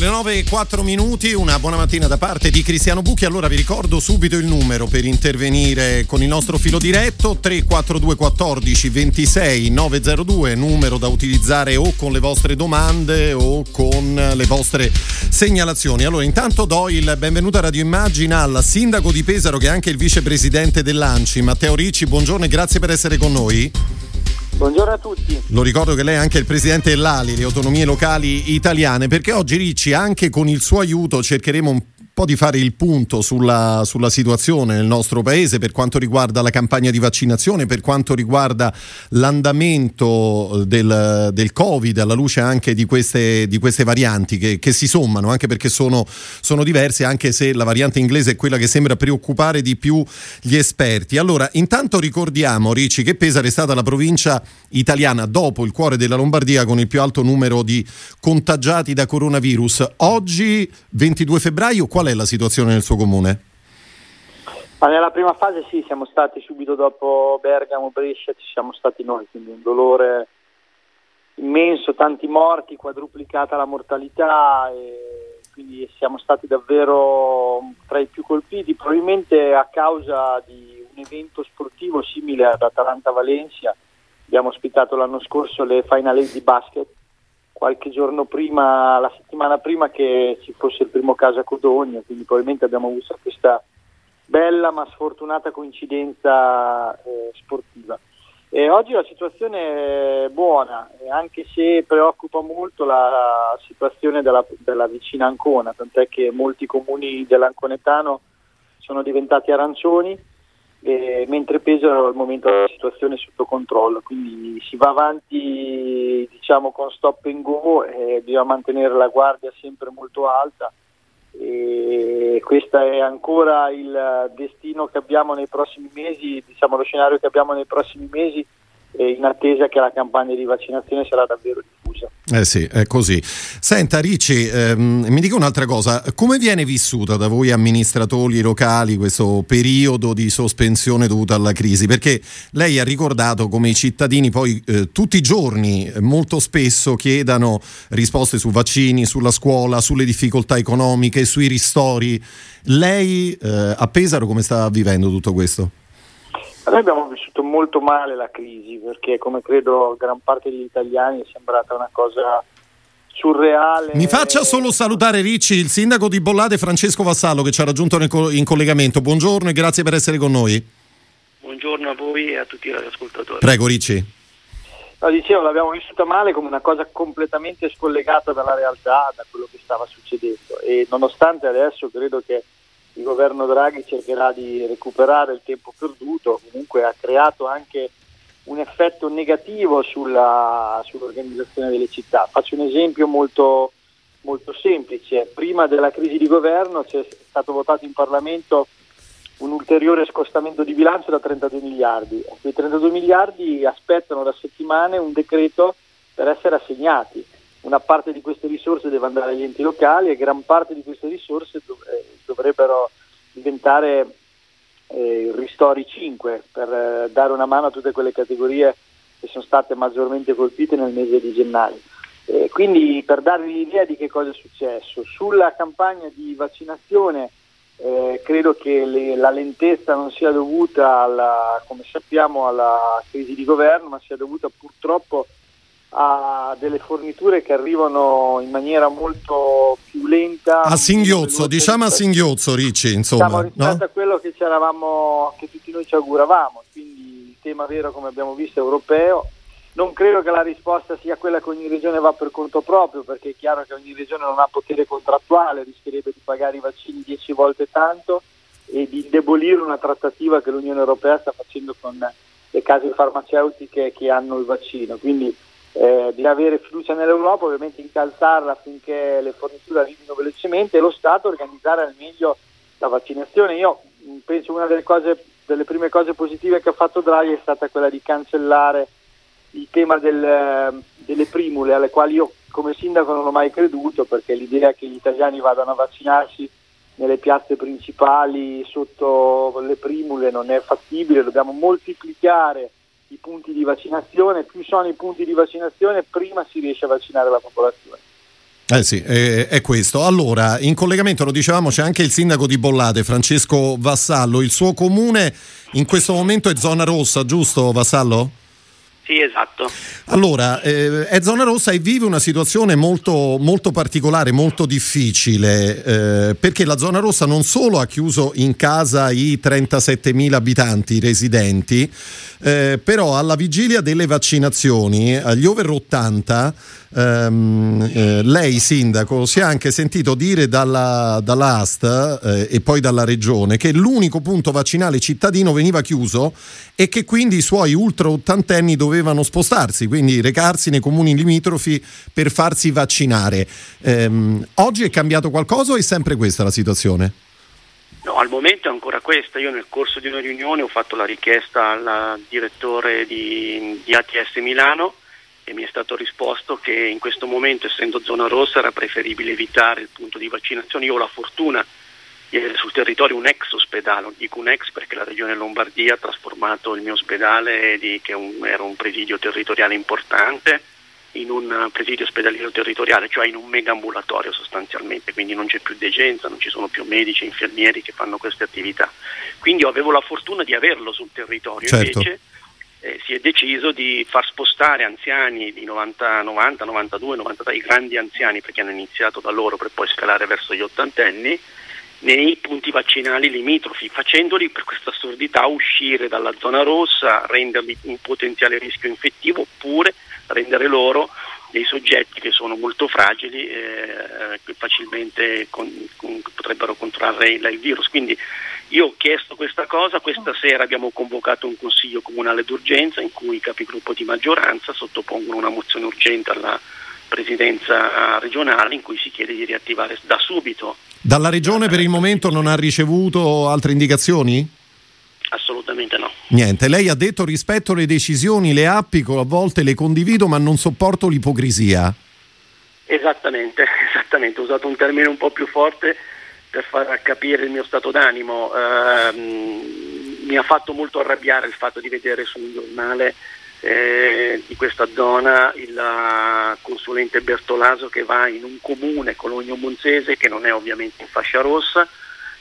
Le 9 e 4 minuti, una buona mattina da parte di Cristiano Bucchi. Allora vi ricordo subito il numero per intervenire con il nostro filo diretto 342 14 26 902, numero da utilizzare o con le vostre domande o con le vostre segnalazioni. Allora intanto do il benvenuto a Radio Immagina al sindaco di Pesaro che è anche il vicepresidente dell'ANCI, Matteo Ricci. Buongiorno e grazie per essere con noi. Buongiorno a tutti. Lo ricordo che lei è anche il presidente dell'ALI, le autonomie locali italiane, perché oggi Ricci, anche con il suo aiuto, cercheremo un po' di fare il punto sulla, sulla, situazione nel nostro paese per quanto riguarda la campagna di vaccinazione, per quanto riguarda l'andamento del, del Covid, alla luce anche di queste, di queste varianti che, che, si sommano, anche perché sono, sono, diverse, anche se la variante inglese è quella che sembra preoccupare di più gli esperti. Allora, intanto ricordiamo, Ricci, che Pesaro è stata la provincia italiana dopo il cuore della Lombardia con il più alto numero di contagiati da coronavirus. Oggi, 22 febbraio, qual è la situazione nel suo comune? Ma nella prima fase sì, siamo stati subito dopo Bergamo, Brescia, ci siamo stati noi, quindi un dolore immenso, tanti morti, quadruplicata la mortalità quindi siamo stati davvero tra i più colpiti, probabilmente a causa di un evento sportivo simile ad Atalanta-Valencia. Abbiamo ospitato l'anno scorso le Final di basket qualche giorno prima, la settimana prima che ci fosse il primo caso a Codogno, quindi probabilmente abbiamo avuto questa bella ma sfortunata coincidenza eh, sportiva. E oggi la situazione è buona, anche se preoccupa molto la situazione della, della vicina Ancona, tant'è che molti comuni dell'Anconetano sono diventati arancioni eh, mentre Pesaro al momento la situazione sotto controllo, quindi si va avanti diciamo, con stop and go e bisogna mantenere la guardia sempre molto alta. E questo è ancora il destino che abbiamo nei prossimi mesi, diciamo lo scenario che abbiamo nei prossimi mesi in attesa che la campagna di vaccinazione sarà davvero diffusa. Eh sì, è così. Senta Ricci, ehm, mi dica un'altra cosa, come viene vissuta da voi amministratori locali questo periodo di sospensione dovuta alla crisi? Perché lei ha ricordato come i cittadini poi eh, tutti i giorni molto spesso chiedano risposte su vaccini, sulla scuola, sulle difficoltà economiche, sui ristori. Lei eh, a Pesaro come sta vivendo tutto questo? Noi abbiamo vissuto molto male la crisi perché come credo gran parte degli italiani è sembrata una cosa surreale. Mi faccia solo salutare Ricci, il sindaco di Bollate Francesco Vassallo che ci ha raggiunto in collegamento. Buongiorno e grazie per essere con noi. Buongiorno a voi e a tutti gli ascoltatori. Prego Ricci. No, dicevo, l'abbiamo vissuta male come una cosa completamente scollegata dalla realtà, da quello che stava succedendo e nonostante adesso credo che il governo Draghi cercherà di recuperare il tempo perduto, comunque ha creato anche un effetto negativo sulla, sull'organizzazione delle città. Faccio un esempio molto, molto semplice. Prima della crisi di governo c'è stato votato in Parlamento un ulteriore scostamento di bilancio da 32 miliardi. Quei 32 miliardi aspettano da settimane un decreto per essere assegnati una parte di queste risorse deve andare agli enti locali e gran parte di queste risorse dov- eh, dovrebbero diventare eh, il Ristori 5 per eh, dare una mano a tutte quelle categorie che sono state maggiormente colpite nel mese di gennaio. Eh, quindi per darvi l'idea di che cosa è successo, sulla campagna di vaccinazione eh, credo che le, la lentezza non sia dovuta alla, come sappiamo alla crisi di governo, ma sia dovuta purtroppo a delle forniture che arrivano in maniera molto più lenta. A singhiozzo, diciamo a singhiozzo, Ricci, insomma. Diciamo rispetto no? a quello che, che tutti noi ci auguravamo, quindi il tema vero, come abbiamo visto, è europeo. Non credo che la risposta sia quella che ogni regione va per conto proprio, perché è chiaro che ogni regione non ha potere contrattuale, rischierebbe di pagare i vaccini dieci volte tanto e di indebolire una trattativa che l'Unione Europea sta facendo con le case farmaceutiche che hanno il vaccino. Quindi eh, di avere fiducia nell'Europa, ovviamente incalzarla affinché le forniture arrivino velocemente e lo Stato organizzare al meglio la vaccinazione. Io mm, penso una delle, cose, delle prime cose positive che ha fatto Draghi è stata quella di cancellare il tema del, delle primule alle quali io come sindaco non ho mai creduto perché l'idea che gli italiani vadano a vaccinarsi nelle piazze principali sotto le primule non è fattibile, dobbiamo moltiplicare i punti di vaccinazione, più sono i punti di vaccinazione prima si riesce a vaccinare la popolazione. Eh sì, è, è, questo. Allora, in collegamento lo dicevamo, c'è anche il sindaco di Bollate, Francesco Vassallo. Il suo comune in questo momento è zona rossa, giusto Vassallo? Sì, esatto. Allora, eh, è zona rossa e vive una situazione molto, molto particolare, molto difficile, eh, perché la zona rossa non solo ha chiuso in casa i 37.000 abitanti residenti, eh, però alla vigilia delle vaccinazioni, agli over 80, ehm, eh, lei sindaco si è anche sentito dire dalla, dall'AST eh, e poi dalla regione che l'unico punto vaccinale cittadino veniva chiuso e che quindi i suoi ultra ottantenni dovevano spostarsi, quindi recarsi nei comuni limitrofi per farsi vaccinare. Ehm, oggi è cambiato qualcosa o è sempre questa la situazione? No, al momento è ancora questa. Io nel corso di una riunione ho fatto la richiesta al direttore di, di ATS Milano e mi è stato risposto che in questo momento, essendo zona rossa, era preferibile evitare il punto di vaccinazione. Io ho la fortuna sul territorio un ex ospedale, dico un ex perché la regione Lombardia ha trasformato il mio ospedale, di, che un, era un presidio territoriale importante, in un presidio ospedaliero territoriale, cioè in un mega ambulatorio sostanzialmente, quindi non c'è più degenza, non ci sono più medici e infermieri che fanno queste attività. Quindi io avevo la fortuna di averlo sul territorio, certo. invece eh, si è deciso di far spostare anziani di 90, 90, 92, 93, i grandi anziani perché hanno iniziato da loro per poi scalare verso gli ottantenni, nei punti vaccinali limitrofi, facendoli per questa assurdità uscire dalla zona rossa, renderli un potenziale rischio infettivo oppure rendere loro dei soggetti che sono molto fragili e eh, facilmente con, con, potrebbero contrarre il, il, virus. Quindi io ho chiesto questa cosa, questa sera abbiamo convocato un consiglio comunale d'urgenza in cui i capigruppo di maggioranza sottopongono una mozione urgente alla presidenza regionale in cui si chiede di riattivare da subito. Dalla regione per il momento non ha ricevuto altre indicazioni? Assolutamente no. Niente, lei ha detto rispetto le decisioni, le applico, a volte le condivido, ma non sopporto l'ipocrisia. Esattamente, esattamente, ho usato un termine un po' più forte per far capire il mio stato d'animo. Eh, mi ha fatto molto arrabbiare il fatto di vedere su un giornale eh, di questa zona il consulente Bertolaso che va in un comune, Cologno Monzese, che non è ovviamente in fascia rossa,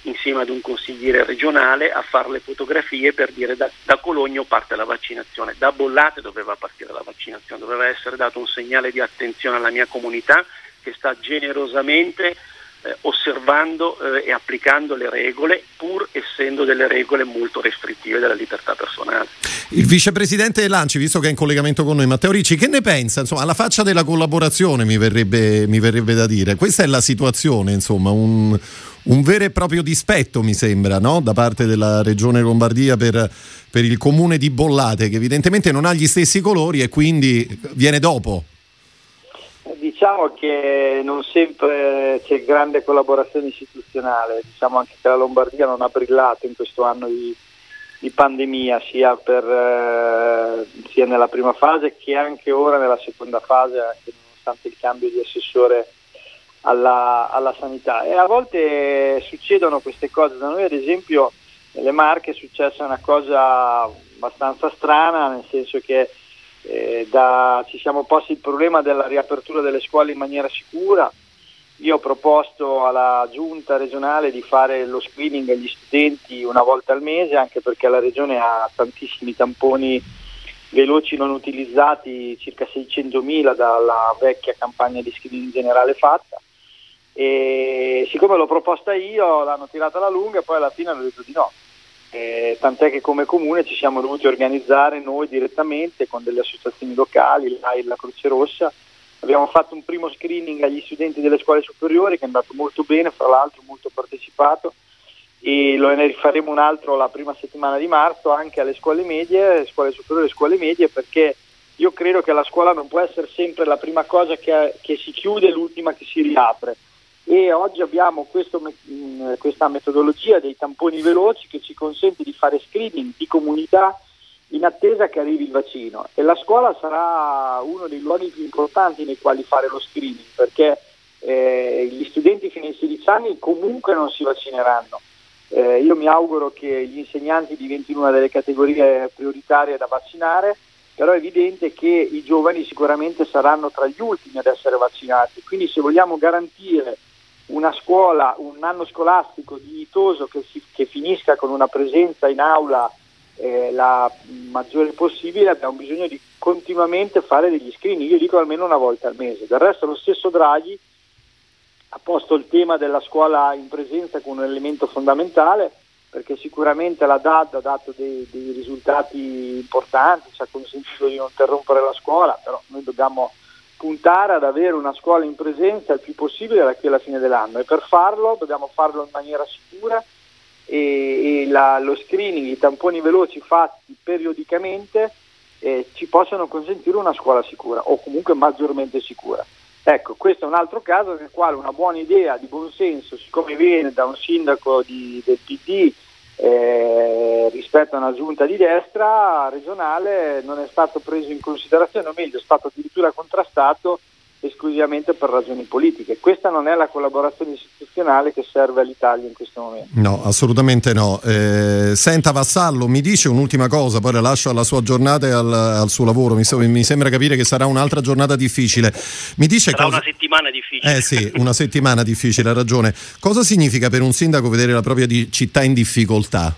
insieme ad un consigliere regionale a fare le fotografie per dire da, da Cologno parte la vaccinazione, da Bollate doveva partire la vaccinazione, doveva essere dato un segnale di attenzione alla mia comunità che sta generosamente eh, osservando eh, e applicando le regole pur essendo delle regole molto restrittive della libertà personale. Il vicepresidente Lanci, visto che è in collegamento con noi, Matteo Ricci, che ne pensa? Insomma, alla faccia della collaborazione mi verrebbe, mi verrebbe da dire. Questa è la situazione, insomma, un, un vero e proprio dispetto, mi sembra, no? da parte della Regione Lombardia per, per, il comune di Bollate, che evidentemente non ha gli stessi colori e quindi viene dopo. Diciamo che non sempre c'è grande collaborazione istituzionale, diciamo anche che la Lombardia non ha brillato in questo anno di, di pandemia, sia, per, eh, sia, nella prima fase che anche ora nella seconda fase, nonostante il cambio di assessore alla, alla, sanità. E a volte succedono queste cose, da noi ad esempio nelle Marche è successa una cosa abbastanza strana, nel senso che eh, da, ci siamo posti il problema della riapertura delle scuole in maniera sicura, io ho proposto alla giunta regionale di fare lo screening agli studenti una volta al mese, anche perché la regione ha tantissimi tamponi veloci non utilizzati, circa 600.000 dalla vecchia campagna di screening generale fatta e siccome l'ho proposta io l'hanno tirata alla lunga e poi alla fine hanno detto di no. Eh, tant'è che come comune ci siamo dovuti organizzare noi direttamente con delle associazioni locali, l'AIL, la Croce Rossa. Abbiamo fatto un primo screening agli studenti delle scuole superiori che è andato molto bene, fra l'altro molto partecipato e lo ne rifaremo un altro la prima settimana di marzo anche alle scuole medie, scuole superiori e scuole medie perché io credo che la scuola non può essere sempre la prima cosa che, che si chiude e l'ultima che si riapre e oggi abbiamo questo, questa metodologia dei tamponi veloci che ci consente di fare screening di comunità in attesa che arrivi il vaccino e la scuola sarà uno dei luoghi più importanti nei quali fare lo screening perché eh, gli studenti fino ai 16 anni comunque non si vaccineranno. Eh, io mi auguro che gli insegnanti diventino una delle categorie prioritarie da vaccinare, però è evidente che i giovani sicuramente saranno tra gli ultimi ad essere vaccinati, quindi se vogliamo garantire una scuola, un anno scolastico dignitoso che, si, che finisca con una presenza in aula eh, la maggiore possibile, abbiamo bisogno di continuamente fare degli screening, io dico almeno una volta al mese. Del resto lo stesso Draghi ha posto il tema della scuola in presenza come un elemento fondamentale perché sicuramente la DAD ha dato dei, dei risultati importanti, ci ha consentito di non interrompere la scuola, però noi dobbiamo puntare ad avere una scuola in presenza il più possibile da qui alla fine dell'anno e per farlo dobbiamo farlo in maniera sicura e, e la, lo screening, i tamponi veloci fatti periodicamente eh, ci possono consentire una scuola sicura o comunque maggiormente sicura. Ecco, questo è un altro caso nel quale una buona idea di buonsenso, siccome viene da un sindaco di, del PD eh, rispetto a una giunta di destra regionale, non è stato preso in considerazione, o meglio, è stato addirittura contrastato esclusivamente per ragioni politiche. Questa non è la collaborazione istituzionale che serve all'Italia in questo momento. No, assolutamente no. Eh, senta Vassallo, mi dice un'ultima cosa, poi la lascio alla sua giornata e al, al suo lavoro. Mi, mi, sembra capire che sarà un'altra giornata difficile. Mi dice sarà cosa... una settimana difficile. Eh sì, una settimana difficile, ha ragione. Cosa significa per un sindaco vedere la propria di città in difficoltà?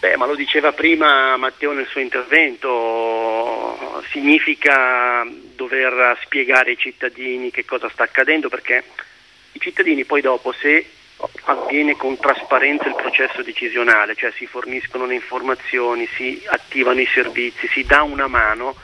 Beh, ma lo diceva prima Matteo nel suo intervento, significa dover spiegare ai cittadini che cosa sta accadendo perché i cittadini poi dopo se avviene con trasparenza il processo decisionale, cioè si forniscono le informazioni, si attivano i servizi, si dà una mano,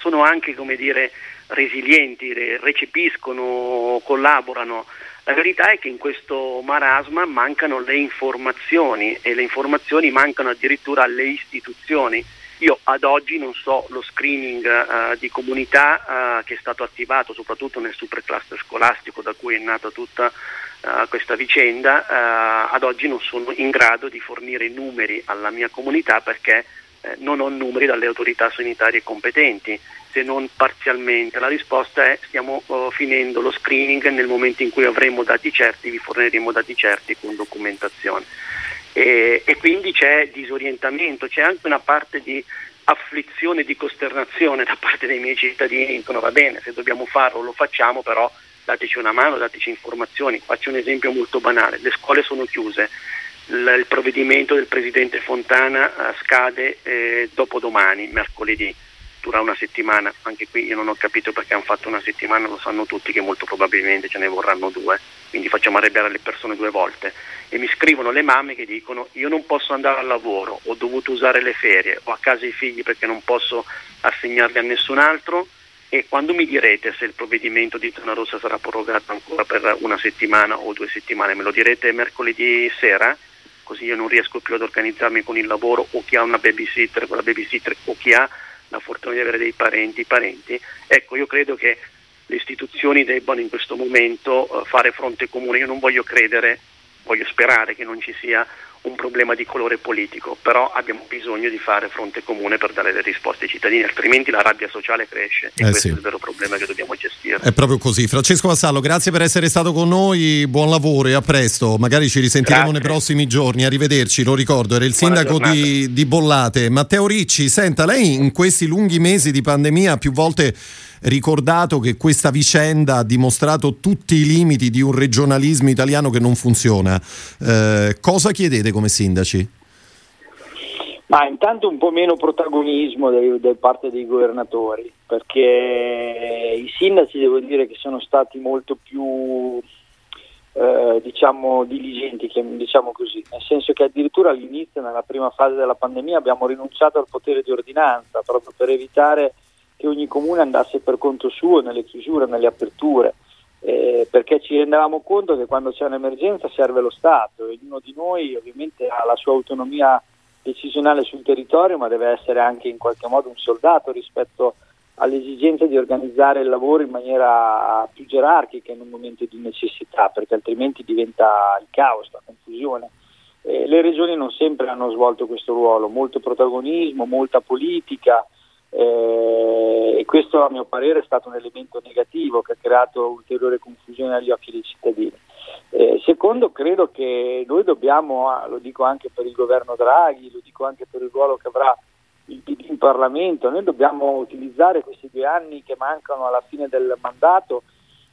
sono anche come dire resilienti, recepiscono, collaborano la verità è che in questo marasma mancano le informazioni e le informazioni mancano addirittura alle istituzioni. Io ad oggi non so lo screening uh, di comunità uh, che è stato attivato soprattutto nel supercluster scolastico da cui è nata tutta uh, questa vicenda, ad oggi non sono in grado di fornire numeri alla mia comunità perché eh, non ho numeri dalle autorità sanitarie competenti se non parzialmente? La risposta è stiamo uh, finendo lo screening nel momento in cui avremo dati certi, vi forniremo dati certi con documentazione. E, e quindi c'è disorientamento, c'è anche una parte di afflizione, di costernazione da parte dei miei cittadini, dicono va bene, se dobbiamo farlo lo facciamo, però dateci una mano, dateci informazioni. Faccio un esempio molto banale, le scuole sono chiuse, il, provvedimento del Presidente Fontana uh, scade eh, dopodomani, mercoledì dura una settimana, anche qui io non ho capito perché hanno fatto una settimana, lo sanno tutti che molto probabilmente ce ne vorranno due, quindi facciamo arrabbiare le persone due volte. E mi scrivono le mamme che dicono io non posso andare al lavoro, ho dovuto usare le ferie, ho a casa i figli perché non posso assegnarli a nessun altro e quando mi direte se il provvedimento di zona rossa sarà prorogato ancora per una settimana o due settimane, me lo direte mercoledì sera? Così io non riesco più ad organizzarmi con il lavoro o chi ha una babysitter con la babysitter o chi ha la fortuna di avere dei parenti, parenti. Ecco, io credo che le istituzioni debbano in questo momento uh, fare fronte comune. Io non voglio credere, voglio sperare che non ci sia un problema di colore politico, però abbiamo bisogno di fare fronte comune per dare le risposte ai cittadini, altrimenti la rabbia sociale cresce e eh questo sì. è il vero problema che dobbiamo gestire. È proprio così. Francesco Vassallo, grazie per essere stato con noi, buon lavoro e a presto, magari ci risentiremo grazie. nei prossimi giorni, arrivederci, lo ricordo, era il sindaco di, di Bollate. Matteo Ricci, senta, lei in questi lunghi mesi di pandemia ha più volte ricordato che questa vicenda ha dimostrato tutti i limiti di un regionalismo italiano che non funziona. Eh, cosa chiedete come sindaci? Ma intanto un po' meno protagonismo da parte dei governatori, perché i sindaci devo dire che sono stati molto più eh, diciamo diligenti, diciamo così, nel senso che addirittura all'inizio, nella prima fase della pandemia, abbiamo rinunciato al potere di ordinanza proprio per evitare che ogni comune andasse per conto suo nelle chiusure, nelle aperture, eh, perché ci rendevamo conto che quando c'è un'emergenza serve lo Stato e ognuno di noi ovviamente ha la sua autonomia decisionale sul territorio, ma deve essere anche in qualche modo un soldato rispetto all'esigenza di organizzare il lavoro in maniera più gerarchica in un momento di necessità, perché altrimenti diventa il caos, la confusione. eh, le regioni non sempre hanno svolto questo ruolo, molto protagonismo, molta politica eh, e questo a mio parere è stato un elemento negativo che ha creato ulteriore confusione agli occhi dei cittadini. Eh, secondo, credo che noi dobbiamo, ah, lo dico anche per il governo Draghi, lo dico anche per il ruolo che avrà il PD in Parlamento, noi dobbiamo utilizzare questi due anni che mancano alla fine del mandato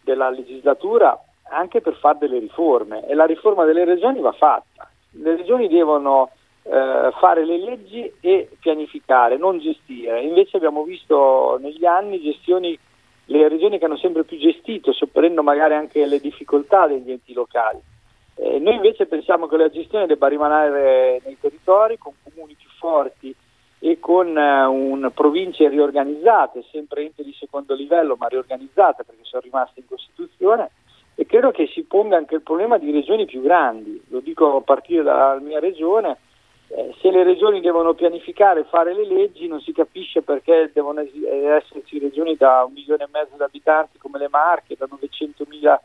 della legislatura anche per fare delle riforme e la riforma delle regioni va fatta. Le regioni devono eh, fare le leggi e pianificare, non gestire. Invece abbiamo visto negli anni gestioni, le regioni che hanno sempre più gestito, sopperendo magari anche le difficoltà degli enti locali. Eh, noi invece pensiamo che la gestione debba rimanere nei territori con comuni più forti e con eh, province riorganizzate, sempre ente di secondo livello ma riorganizzate perché sono rimaste in Costituzione e credo che si ponga anche il problema di regioni più grandi, lo dico a partire dalla mia regione, eh, se le regioni devono pianificare e fare le leggi non si capisce perché devono es- esserci regioni da un milione e mezzo di abitanti come le Marche, da 900.000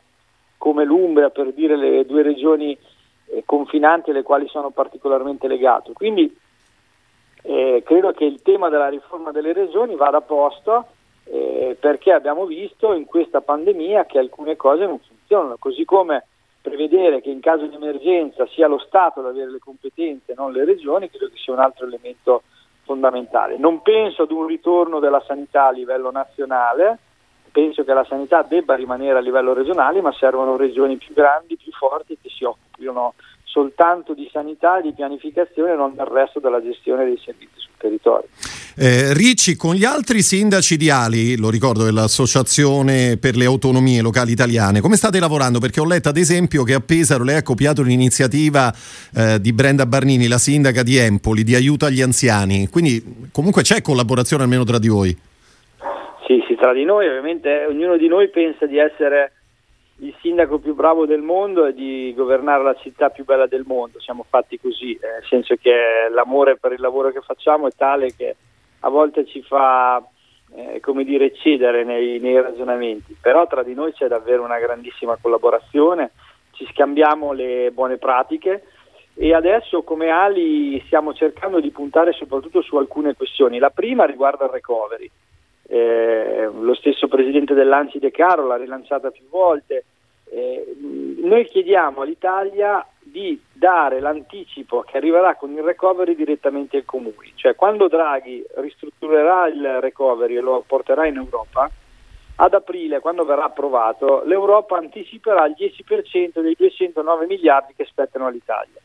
come l'Umbria, per dire le due regioni eh, confinanti alle quali sono particolarmente legato. Quindi eh, credo che il tema della riforma delle regioni vada posto eh, perché abbiamo visto in questa pandemia che alcune cose non funzionano, così come prevedere che in caso di emergenza sia lo Stato ad avere le competenze, non le regioni, credo che sia un altro elemento fondamentale. Non penso ad un ritorno della sanità a livello nazionale, penso che la sanità debba rimanere a livello regionale, ma servono regioni più grandi, più forti che si occupino soltanto di sanità e di pianificazione e non del resto della gestione dei servizi sul territorio. Eh, Ricci, con gli altri sindaci di Ali, lo ricordo dell'Associazione per le Autonomie Locali Italiane, come state lavorando? Perché ho letto ad esempio che a Pesaro lei ha copiato l'iniziativa eh, di Brenda Barnini, la sindaca di Empoli, di aiuto agli anziani, quindi comunque c'è collaborazione almeno tra di voi? Sì, sì, tra di noi ovviamente ognuno di noi pensa di essere il sindaco più bravo del mondo e di governare la città più bella del mondo. Siamo fatti così, eh, nel senso che l'amore per il lavoro che facciamo è tale che a volte ci fa eh, come dire, cedere nei, nei, ragionamenti, però tra di noi c'è davvero una grandissima collaborazione, ci scambiamo le buone pratiche e adesso come Ali stiamo cercando di puntare soprattutto su alcune questioni. La prima riguarda il recovery eh, lo stesso presidente dell'Ansi De Caro l'ha rilanciata più volte. Eh, noi chiediamo all'Italia di dare l'anticipo che arriverà con il recovery direttamente ai comuni, cioè quando Draghi ristrutturerà il recovery e lo porterà in Europa, ad aprile, quando verrà approvato, l'Europa anticiperà il 10% dei 209 miliardi che spettano all'Italia.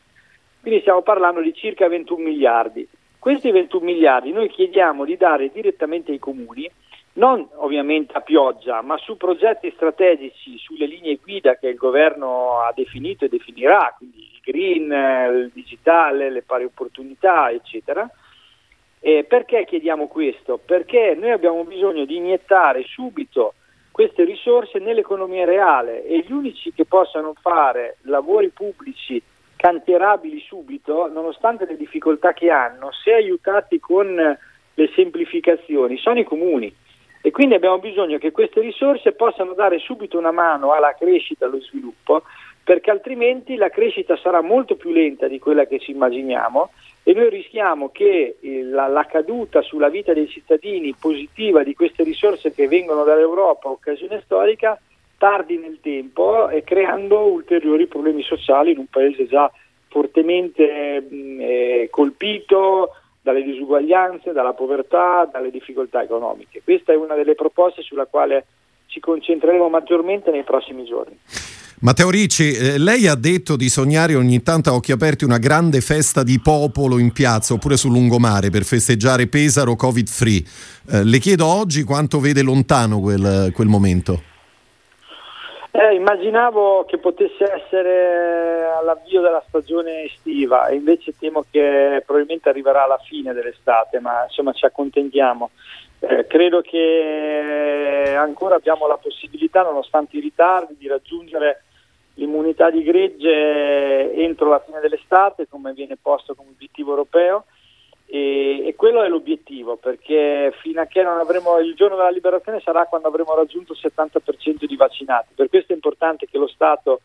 Quindi stiamo parlando di circa 21 miliardi. Questi 21 miliardi noi chiediamo di dare direttamente ai comuni, non ovviamente a pioggia, ma su progetti strategici, sulle linee guida che il governo ha definito e definirà, quindi il green, il digitale, le pari opportunità, eccetera. Eh, perché chiediamo questo? Perché noi abbiamo bisogno di iniettare subito queste risorse nell'economia reale e gli unici che possano fare lavori pubblici cantierabili subito, nonostante le difficoltà che hanno, se aiutati con le semplificazioni, sono i comuni. E quindi abbiamo bisogno che queste risorse possano dare subito una mano alla crescita allo sviluppo, perché altrimenti la crescita sarà molto più lenta di quella che ci immaginiamo e noi rischiamo che la, la caduta sulla vita dei cittadini positiva di queste risorse che vengono dall'Europa, occasione storica, tardi nel tempo e creando ulteriori problemi sociali in un paese già fortemente mh, eh, colpito dalle disuguaglianze, dalla povertà, dalle difficoltà economiche. Questa è una delle proposte sulla quale ci concentreremo maggiormente nei prossimi giorni. Matteo Ricci, eh, lei ha detto di sognare ogni tanto a occhi aperti una grande festa di popolo in piazza oppure sul lungomare per festeggiare Pesaro Covid free. Eh, le chiedo oggi quanto vede lontano quel, quel momento. Eh, immaginavo che potesse essere all'avvio della stagione estiva invece temo che probabilmente arriverà alla fine dell'estate, ma insomma ci accontentiamo. Eh, credo che ancora abbiamo la possibilità, nonostante i ritardi, di raggiungere l'immunità di gregge entro la fine dell'estate, come viene posto come obiettivo europeo e, e, quello è l'obiettivo perché fino a che non avremo il giorno della liberazione sarà quando avremo raggiunto il 70% di vaccinati. Per questo è importante che lo Stato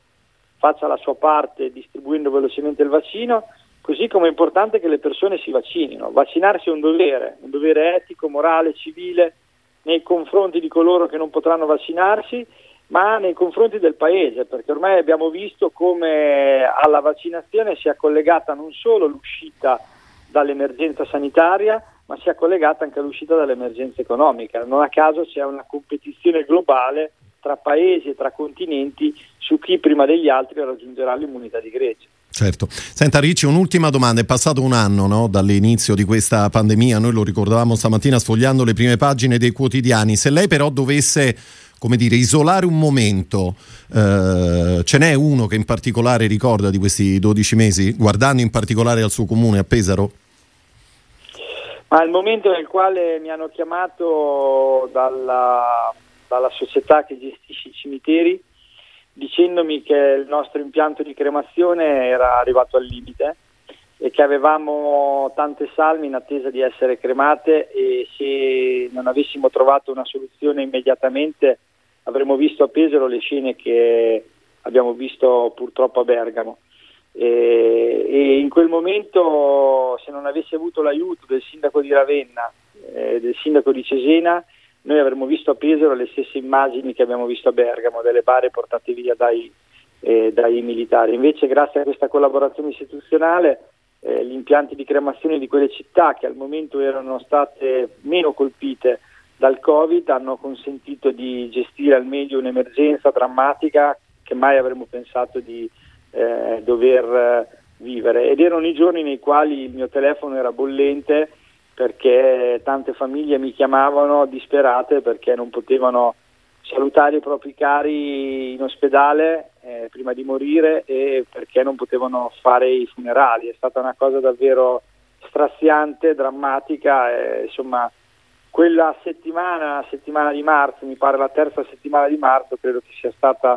faccia la sua parte distribuendo velocemente il vaccino, così come è importante che le persone si vaccinino. Vaccinarsi è un dovere, un dovere etico, morale, civile nei confronti di coloro che non potranno vaccinarsi, ma nei confronti del Paese, perché ormai abbiamo visto come alla vaccinazione sia collegata non solo l'uscita dall'emergenza sanitaria, ma sia collegata anche all'uscita dall'emergenza economica. Non a caso c'è una competizione globale tra paesi e tra continenti su chi prima degli altri raggiungerà l'immunità di gregge. Certo. Senta Ricci, un'ultima domanda. È passato un anno no, dall'inizio di questa pandemia, noi lo ricordavamo stamattina sfogliando le prime pagine dei quotidiani. Se lei però dovesse come dire, isolare un momento, eh, ce n'è uno che in particolare ricorda di questi 12 mesi, guardando in particolare al suo comune a Pesaro? Ma il momento nel quale mi hanno chiamato dalla, dalla società che gestisce i cimiteri dicendomi che il nostro impianto di cremazione era arrivato al limite e che avevamo tante salme in attesa di essere cremate e se non avessimo trovato una soluzione immediatamente avremmo visto a Pesaro le scene che abbiamo visto purtroppo a Bergamo. E, e in quel momento se non avessi avuto l'aiuto del sindaco di Ravenna, eh, del sindaco di Cesena, noi avremmo visto a Pesaro le stesse immagini che abbiamo visto a Bergamo, delle bare portate via dai, eh, dai militari. Invece grazie a questa collaborazione istituzionale eh, gli impianti di cremazione di quelle città che al momento erano state meno colpite dal Covid hanno consentito di gestire al meglio un'emergenza drammatica che mai avremmo pensato di eh, dover eh, vivere. Ed erano i giorni nei quali il mio telefono era bollente perché tante famiglie mi chiamavano disperate perché non potevano salutare i propri cari in ospedale eh, prima di morire e perché non potevano fare i funerali. È stata una cosa davvero straziante, drammatica, e, insomma quella settimana, settimana di marzo, mi pare la terza settimana di marzo, credo che sia stata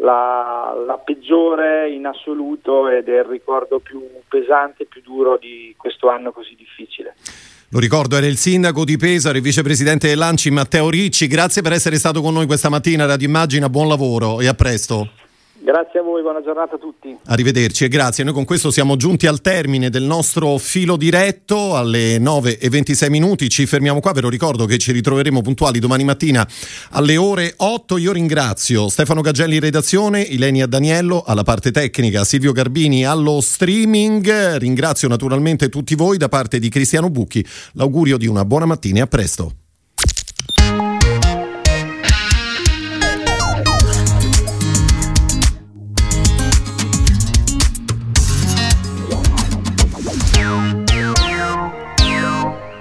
la, la, peggiore in assoluto ed è il ricordo più pesante e più duro di questo anno così difficile. Lo ricordo, era il sindaco di Pesaro, il vicepresidente dell'Anci Matteo Ricci. Grazie per essere stato con noi questa mattina, Radio Immagina, buon lavoro e a presto. Grazie a voi, buona giornata a tutti. Arrivederci e grazie. Noi con questo siamo giunti al termine del nostro filo diretto alle 9 e 26 minuti. Ci fermiamo qua. Ve lo ricordo che ci ritroveremo puntuali domani mattina alle ore 8. Io ringrazio Stefano Gagelli redazione, Ilenia Daniello alla parte tecnica, Silvio Garbini allo streaming. Ringrazio naturalmente tutti voi da parte di Cristiano Bucchi. L'augurio di una buona mattina e a presto.